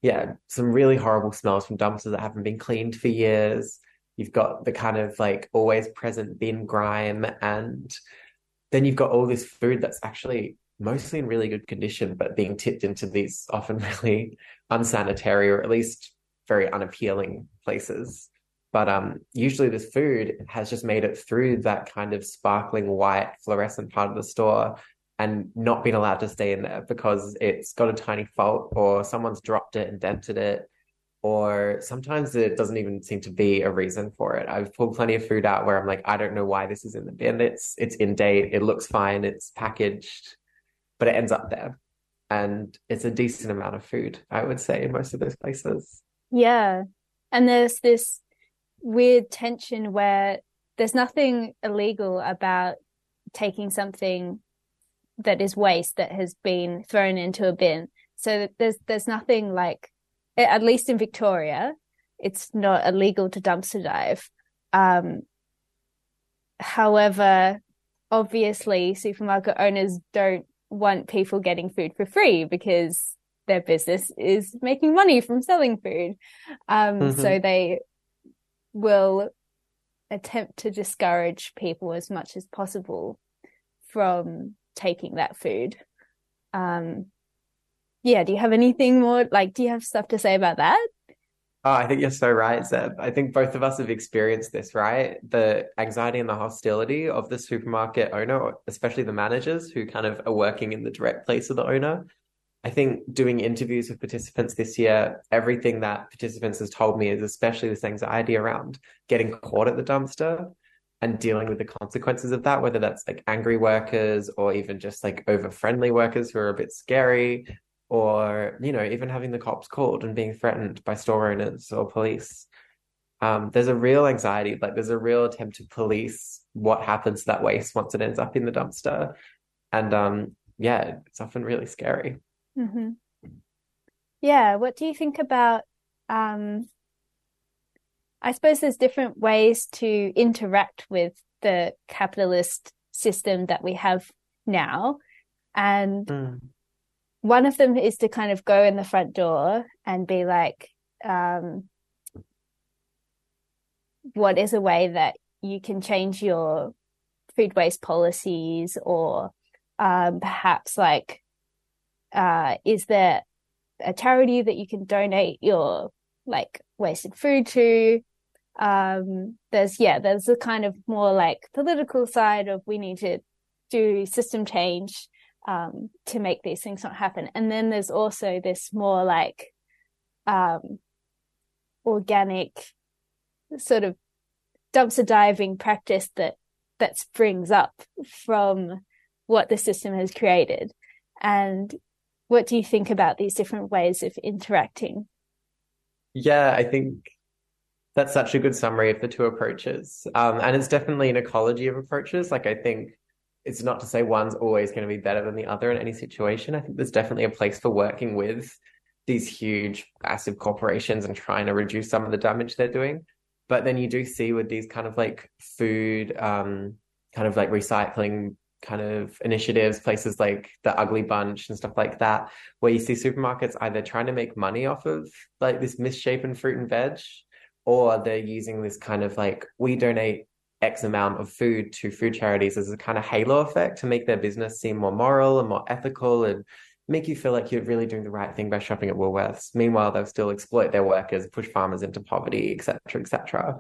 yeah some really horrible smells from dumpsters that haven't been cleaned for years. You've got the kind of like always present bin grime and then you've got all this food that's actually mostly in really good condition but being tipped into these often <laughs> really unsanitary or at least very unappealing places. But um, usually this food has just made it through that kind of sparkling white fluorescent part of the store and not being allowed to stay in there because it's got a tiny fault or someone's dropped it and dented it or sometimes it doesn't even seem to be a reason for it. I've pulled plenty of food out where I'm like, I don't know why this is in the bin. It's it's in date, it looks fine, it's packaged, but it ends up there. And it's a decent amount of food, I would say, in most of those places. Yeah. And there's this weird tension where there's nothing illegal about taking something that is waste that has been thrown into a bin. So there's there's nothing like at least in Victoria, it's not illegal to dumpster dive. Um, however, obviously, supermarket owners don't want people getting food for free because their business is making money from selling food. Um, mm-hmm. So they will attempt to discourage people as much as possible from taking that food. Um, yeah, do you have anything more? Like, do you have stuff to say about that? Oh, I think you're so right, Zeb. I think both of us have experienced this, right? The anxiety and the hostility of the supermarket owner, especially the managers who kind of are working in the direct place of the owner. I think doing interviews with participants this year, everything that participants has told me is especially this anxiety around getting caught at the dumpster and dealing with the consequences of that, whether that's like angry workers or even just like over friendly workers who are a bit scary, or, you know, even having the cops called and being threatened by store owners or police. Um, there's a real anxiety, like there's a real attempt to police what happens to that waste once it ends up in the dumpster. And um, yeah, it's often really scary. Mm-hmm. Yeah. What do you think about? Um, I suppose there's different ways to interact with the capitalist system that we have now. And mm. one of them is to kind of go in the front door and be like, um, what is a way that you can change your food waste policies or um, perhaps like uh, is there a charity that you can donate your like wasted food to um, there's yeah there's a kind of more like political side of we need to do system change um, to make these things not happen and then there's also this more like um, organic sort of dumpster diving practice that that springs up from what the system has created and what do you think about these different ways of interacting? Yeah, I think that's such a good summary of the two approaches. Um, and it's definitely an ecology of approaches. Like, I think it's not to say one's always going to be better than the other in any situation. I think there's definitely a place for working with these huge, massive corporations and trying to reduce some of the damage they're doing. But then you do see with these kind of like food, um, kind of like recycling kind of initiatives, places like the Ugly Bunch and stuff like that, where you see supermarkets either trying to make money off of like this misshapen fruit and veg, or they're using this kind of like, we donate X amount of food to food charities as a kind of halo effect to make their business seem more moral and more ethical and make you feel like you're really doing the right thing by shopping at Woolworths. Meanwhile, they'll still exploit their workers, push farmers into poverty, etc., etc.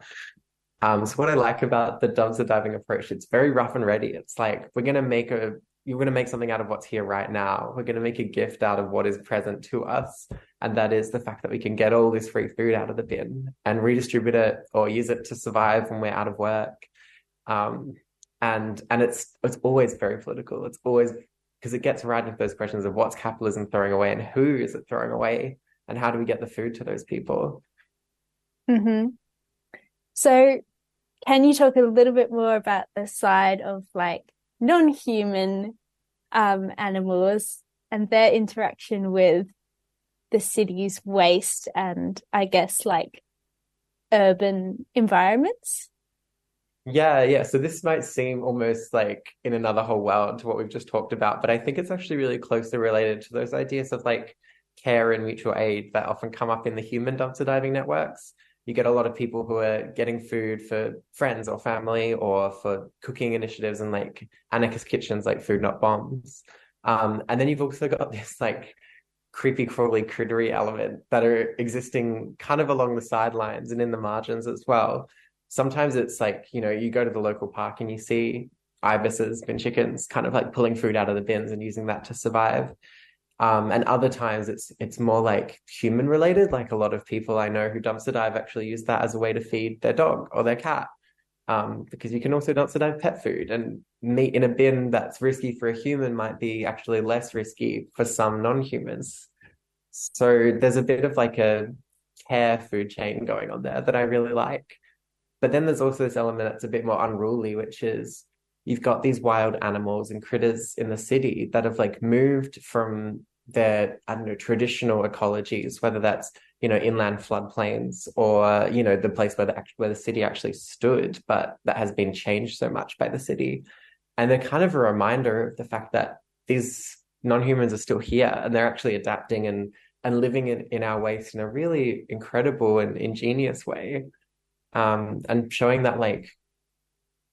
Um, so what I like about the dumpster diving approach, it's very rough and ready. It's like we're gonna make a you're going to make something out of what's here right now. We're going to make a gift out of what is present to us. And that is the fact that we can get all this free food out of the bin and redistribute it or use it to survive when we're out of work. Um, and, and it's, it's always very political. It's always because it gets right into those questions of what's capitalism throwing away and who is it throwing away and how do we get the food to those people? Mm-hmm. So can you talk a little bit more about the side of like non-human um, animals and their interaction with the city's waste and I guess like urban environments? Yeah, yeah. So this might seem almost like in another whole world to what we've just talked about, but I think it's actually really closely related to those ideas of like care and mutual aid that often come up in the human dumpster diving networks you get a lot of people who are getting food for friends or family or for cooking initiatives and like anarchist kitchens like food not bombs. Um, and then you've also got <laughs> this like creepy crawly crittery element that are existing kind of along the sidelines and in the margins as well. Sometimes it's like you know you go to the local park and you see ibises bin chickens kind of like pulling food out of the bins and using that to survive um, and other times it's it's more like human related. Like a lot of people I know who dumpster dive actually use that as a way to feed their dog or their cat. Um, because you can also dumpster dive pet food and meat in a bin that's risky for a human might be actually less risky for some non-humans. So there's a bit of like a care food chain going on there that I really like. But then there's also this element that's a bit more unruly, which is you've got these wild animals and critters in the city that have like moved from their I don't know traditional ecologies, whether that's you know inland floodplains or you know the place where the where the city actually stood, but that has been changed so much by the city, and they're kind of a reminder of the fact that these non-humans are still here and they're actually adapting and and living in, in our waste in a really incredible and ingenious way um, and showing that like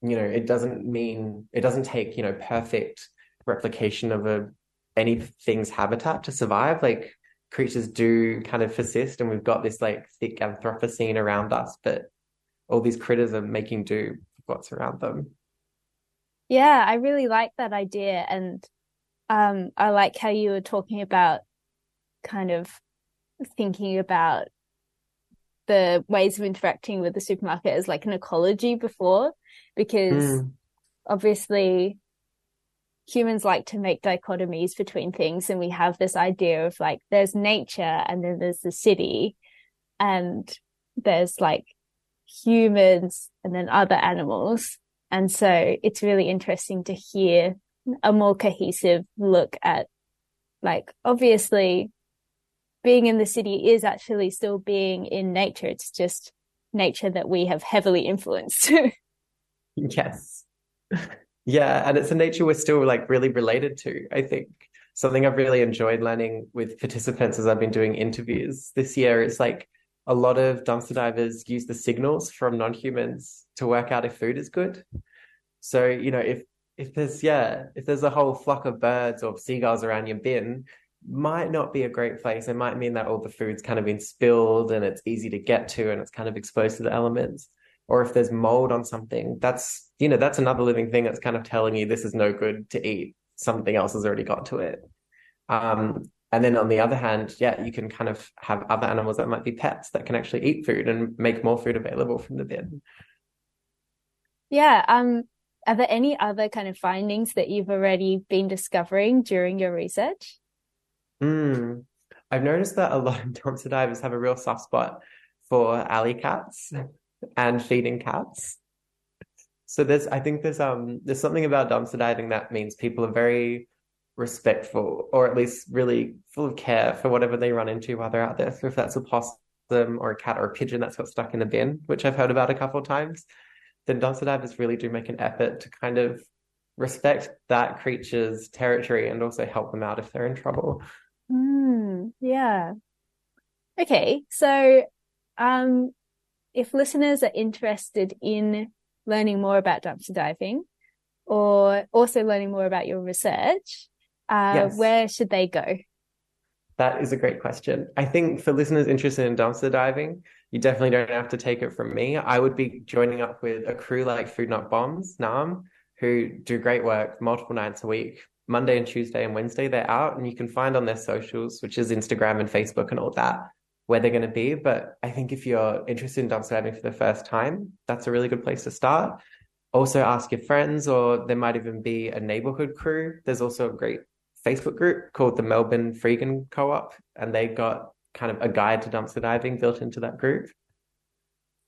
you know it doesn't mean it doesn't take you know perfect replication of a anything's habitat to survive. Like creatures do kind of persist and we've got this like thick anthropocene around us but all these critters are making do with what's around them. Yeah i really like that idea and um, i like how you were talking about kind of thinking about the ways of interacting with the supermarket as like an ecology before because mm. obviously humans like to make dichotomies between things and we have this idea of like there's nature and then there's the city and there's like humans and then other animals and so it's really interesting to hear a more cohesive look at like obviously being in the city is actually still being in nature it's just nature that we have heavily influenced <laughs> yes <laughs> yeah, and it's a nature we're still like really related to, I think. Something I've really enjoyed learning with participants as I've been doing interviews this year is like a lot of dumpster divers use the signals from non-humans to work out if food is good. So, you know, if if there's yeah, if there's a whole flock of birds or seagulls around your bin, might not be a great place. It might mean that all the food's kind of been spilled and it's easy to get to and it's kind of exposed to the elements or if there's mold on something, that's, you know, that's another living thing that's kind of telling you this is no good to eat. Something else has already got to it. Um, and then on the other hand, yeah, you can kind of have other animals that might be pets that can actually eat food and make more food available from the bin. Yeah. Um, are there any other kind of findings that you've already been discovering during your research? Mm, I've noticed that a lot of dumpster divers have a real soft spot for alley cats and feeding cats. So there's, I think there's um there's something about dumpster diving that means people are very respectful, or at least really full of care for whatever they run into while they're out there. So if that's a possum or a cat or a pigeon that's got stuck in a bin, which I've heard about a couple of times, then dumpster divers really do make an effort to kind of respect that creature's territory and also help them out if they're in trouble. Mm, yeah. Okay, so um, if listeners are interested in learning more about dumpster diving or also learning more about your research, uh, yes. where should they go? That is a great question. I think for listeners interested in dumpster diving, you definitely don't have to take it from me. I would be joining up with a crew like Food Not Bombs, Naarm, who do great work multiple nights a week. Monday and Tuesday and Wednesday, they're out, and you can find on their socials, which is Instagram and Facebook and all that, where they're going to be. But I think if you're interested in dumpster diving for the first time, that's a really good place to start. Also, ask your friends, or there might even be a neighborhood crew. There's also a great Facebook group called the Melbourne Freegan Co op, and they got kind of a guide to dumpster diving built into that group.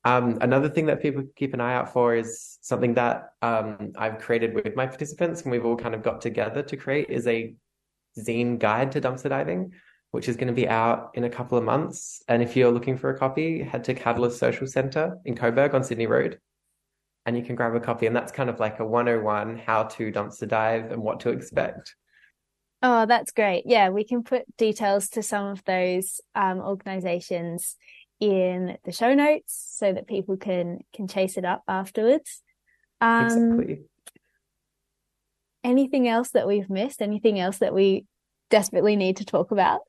Um, another thing that people keep an eye out for is something that um, I've created with my participants, and we've all kind of got together to create is a zine guide to dumpster diving which is going to be out in a couple of months. And if you're looking for a copy, head to Catalyst Social Centre in Coburg on Sydney Road and you can grab a copy. And that's kind of like a 101 how to dumpster dive and what to expect. Oh, that's great. Yeah, we can put details to some of those um, organizations in the show notes so that people can can chase it up afterwards. Um, exactly. Anything else that we've missed? Anything else that we desperately need to talk about?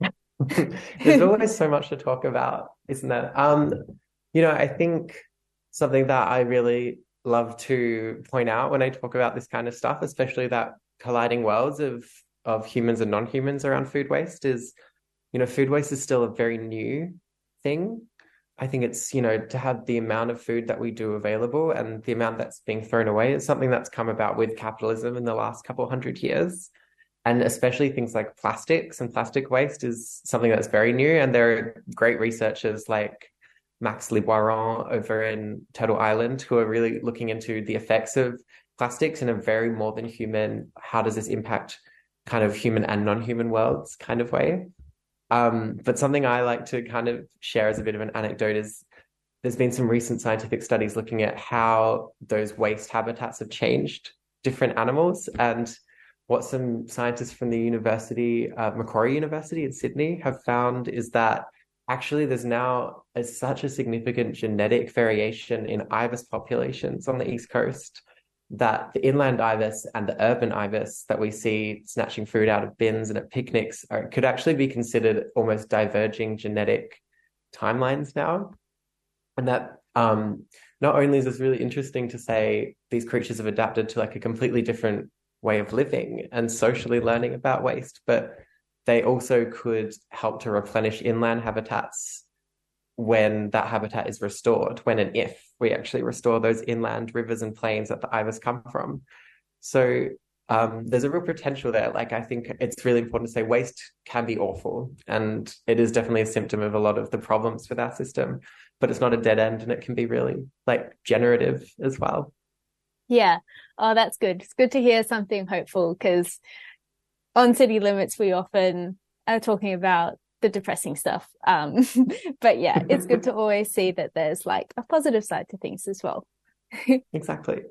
<laughs> There's always so much to talk about, isn't there? Um, you know, I think something that I really love to point out when I talk about this kind of stuff, especially that colliding worlds of of humans and non-humans around food waste is, you know, food waste is still a very new thing. I think it's, you know, to have the amount of food that we do available and the amount that's being thrown away is something that's come about with capitalism in the last couple hundred years and especially things like plastics and plastic waste is something that's very new and there are great researchers like Max Liboiron over in Turtle Island, who are really looking into the effects of plastics in a very more than human, how does this impact kind of human and non human worlds kind of way. Um, but something I like to kind of share as a bit of an anecdote is there's been some recent scientific studies looking at how those waste habitats have changed different animals. And what some scientists from the university uh, macquarie university in sydney have found is that actually there's now a, such a significant genetic variation in ibis populations on the east coast that the inland ibis and the urban ibis that we see snatching food out of bins and at picnics are, could actually be considered almost diverging genetic timelines now. And that um, not only is this really interesting to say these creatures have adapted to like a completely different way of living and socially learning about waste, but they also could help to replenish inland habitats when that habitat is restored, when and if we actually restore those inland rivers and plains that the ibis come from. So um, there's a real potential there. Like I think it's really important to say waste can be awful, and it is definitely a symptom of a lot of the problems with our system. But it's not a dead end, and it can be really like generative as well. Yeah. Oh, that's good. It's good to hear something hopeful because on City Limits we often are talking about the depressing stuff. Um, <laughs> but yeah, it's good to <laughs> always see that there's like a positive side to things as well. <laughs> exactly.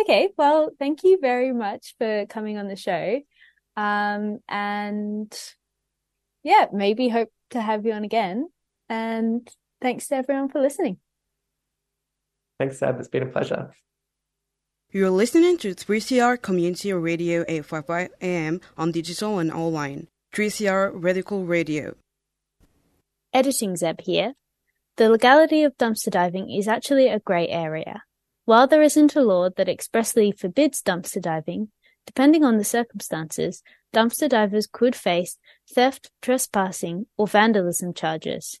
Okay, well, thank you very much for coming on the show. Um, and yeah, maybe hope to have you on again. And thanks to everyone for listening. Thanks, Zeb. It's been a pleasure. You're listening to 3CR Community Radio 855 AM on digital and online. 3CR Radical Radio. Editing Zeb here. The legality of dumpster diving is actually a grey area. While there isn't a law that expressly forbids dumpster diving, depending on the circumstances, dumpster divers could face theft, trespassing, or vandalism charges.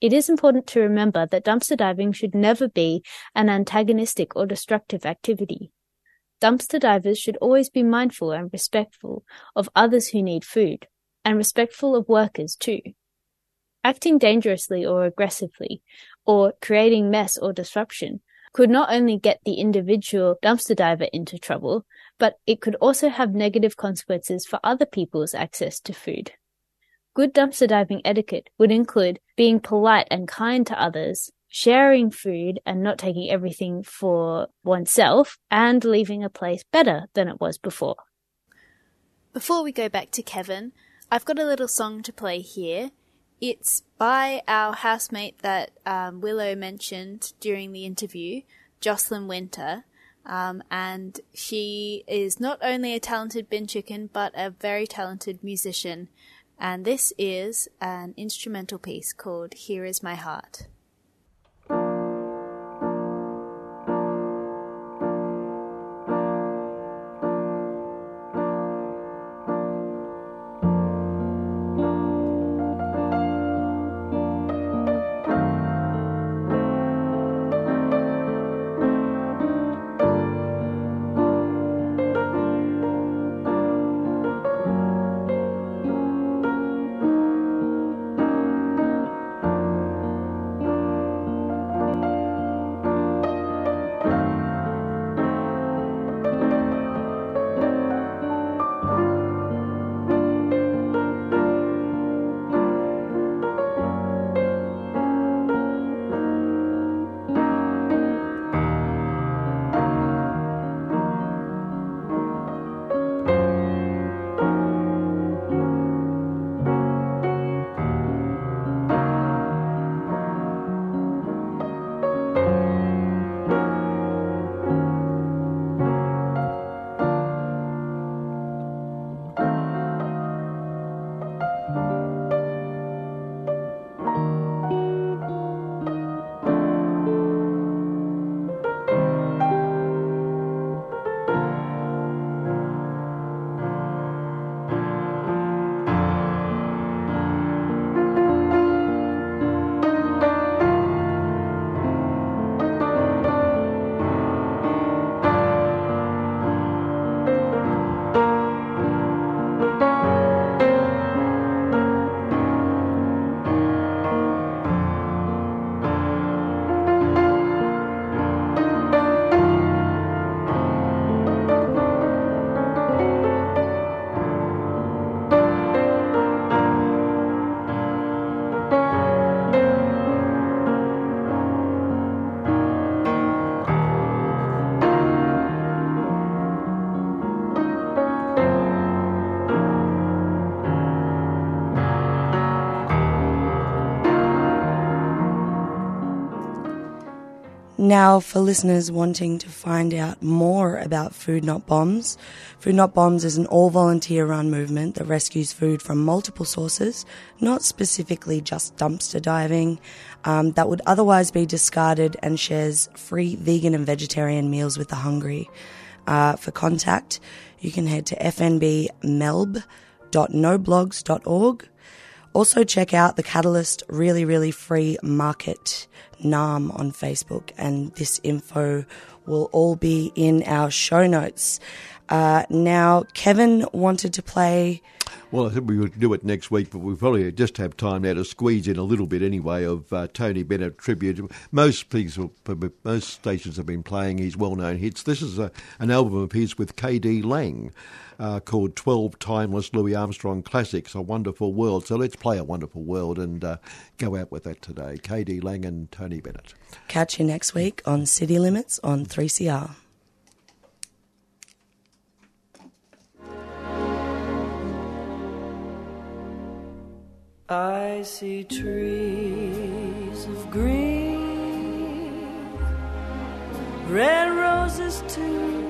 It is important to remember that dumpster diving should never be an antagonistic or destructive activity. Dumpster divers should always be mindful and respectful of others who need food, and respectful of workers too. Acting dangerously or aggressively, or creating mess or disruption, could not only get the individual dumpster diver into trouble, but it could also have negative consequences for other people's access to food. Good dumpster diving etiquette would include being polite and kind to others, sharing food and not taking everything for oneself, and leaving a place better than it was before. Before we go back to Kevin, I've got a little song to play here. It's by our housemate that um, Willow mentioned during the interview, Jocelyn Winter. Um, and she is not only a talented bin chicken, but a very talented musician. And this is an instrumental piece called Here Is My Heart. Now, for listeners wanting to find out more about Food Not Bombs, Food Not Bombs is an all volunteer run movement that rescues food from multiple sources, not specifically just dumpster diving, um, that would otherwise be discarded and shares free vegan and vegetarian meals with the hungry. Uh, for contact, you can head to fnbmelb.noblogs.org. Also, check out the Catalyst Really, Really Free Market Naarm on Facebook, and this info will all be in our show notes. Uh, now, Kevin wanted to play. Well, I think we would do it next week, but we probably just have time now to squeeze in a little bit anyway of uh, Tony Bennett tribute. Most people, most stations have been playing his well-known hits. This is a, an album of his with K.D. Lang uh, called 12 Timeless Louis Armstrong Classics, A Wonderful World. So let's play A Wonderful World and uh, go out with that today. K.D. Lang and Tony Bennett. Catch you next week on City Limits on 3CR. I see trees of green, red roses too.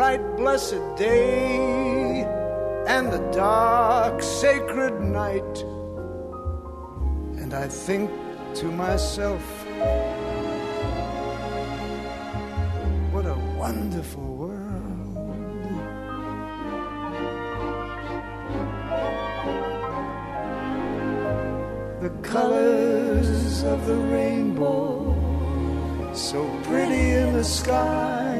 bright, blessed day and the dark, sacred night. And I think to myself, what a wonderful world. the colors of the rainbow, so pretty in the sky,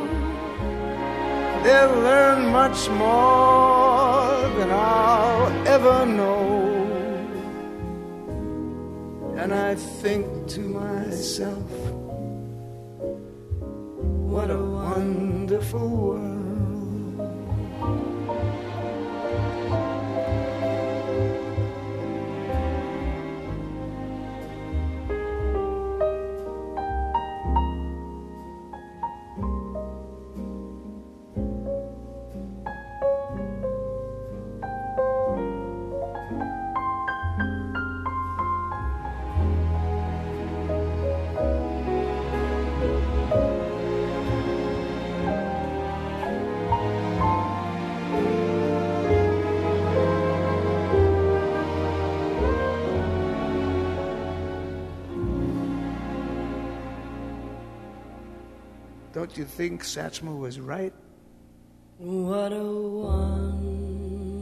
They'll learn much more than I'll ever know. And I think to myself, what a wonderful world. Don't you think Satchmo was right? What a wonderful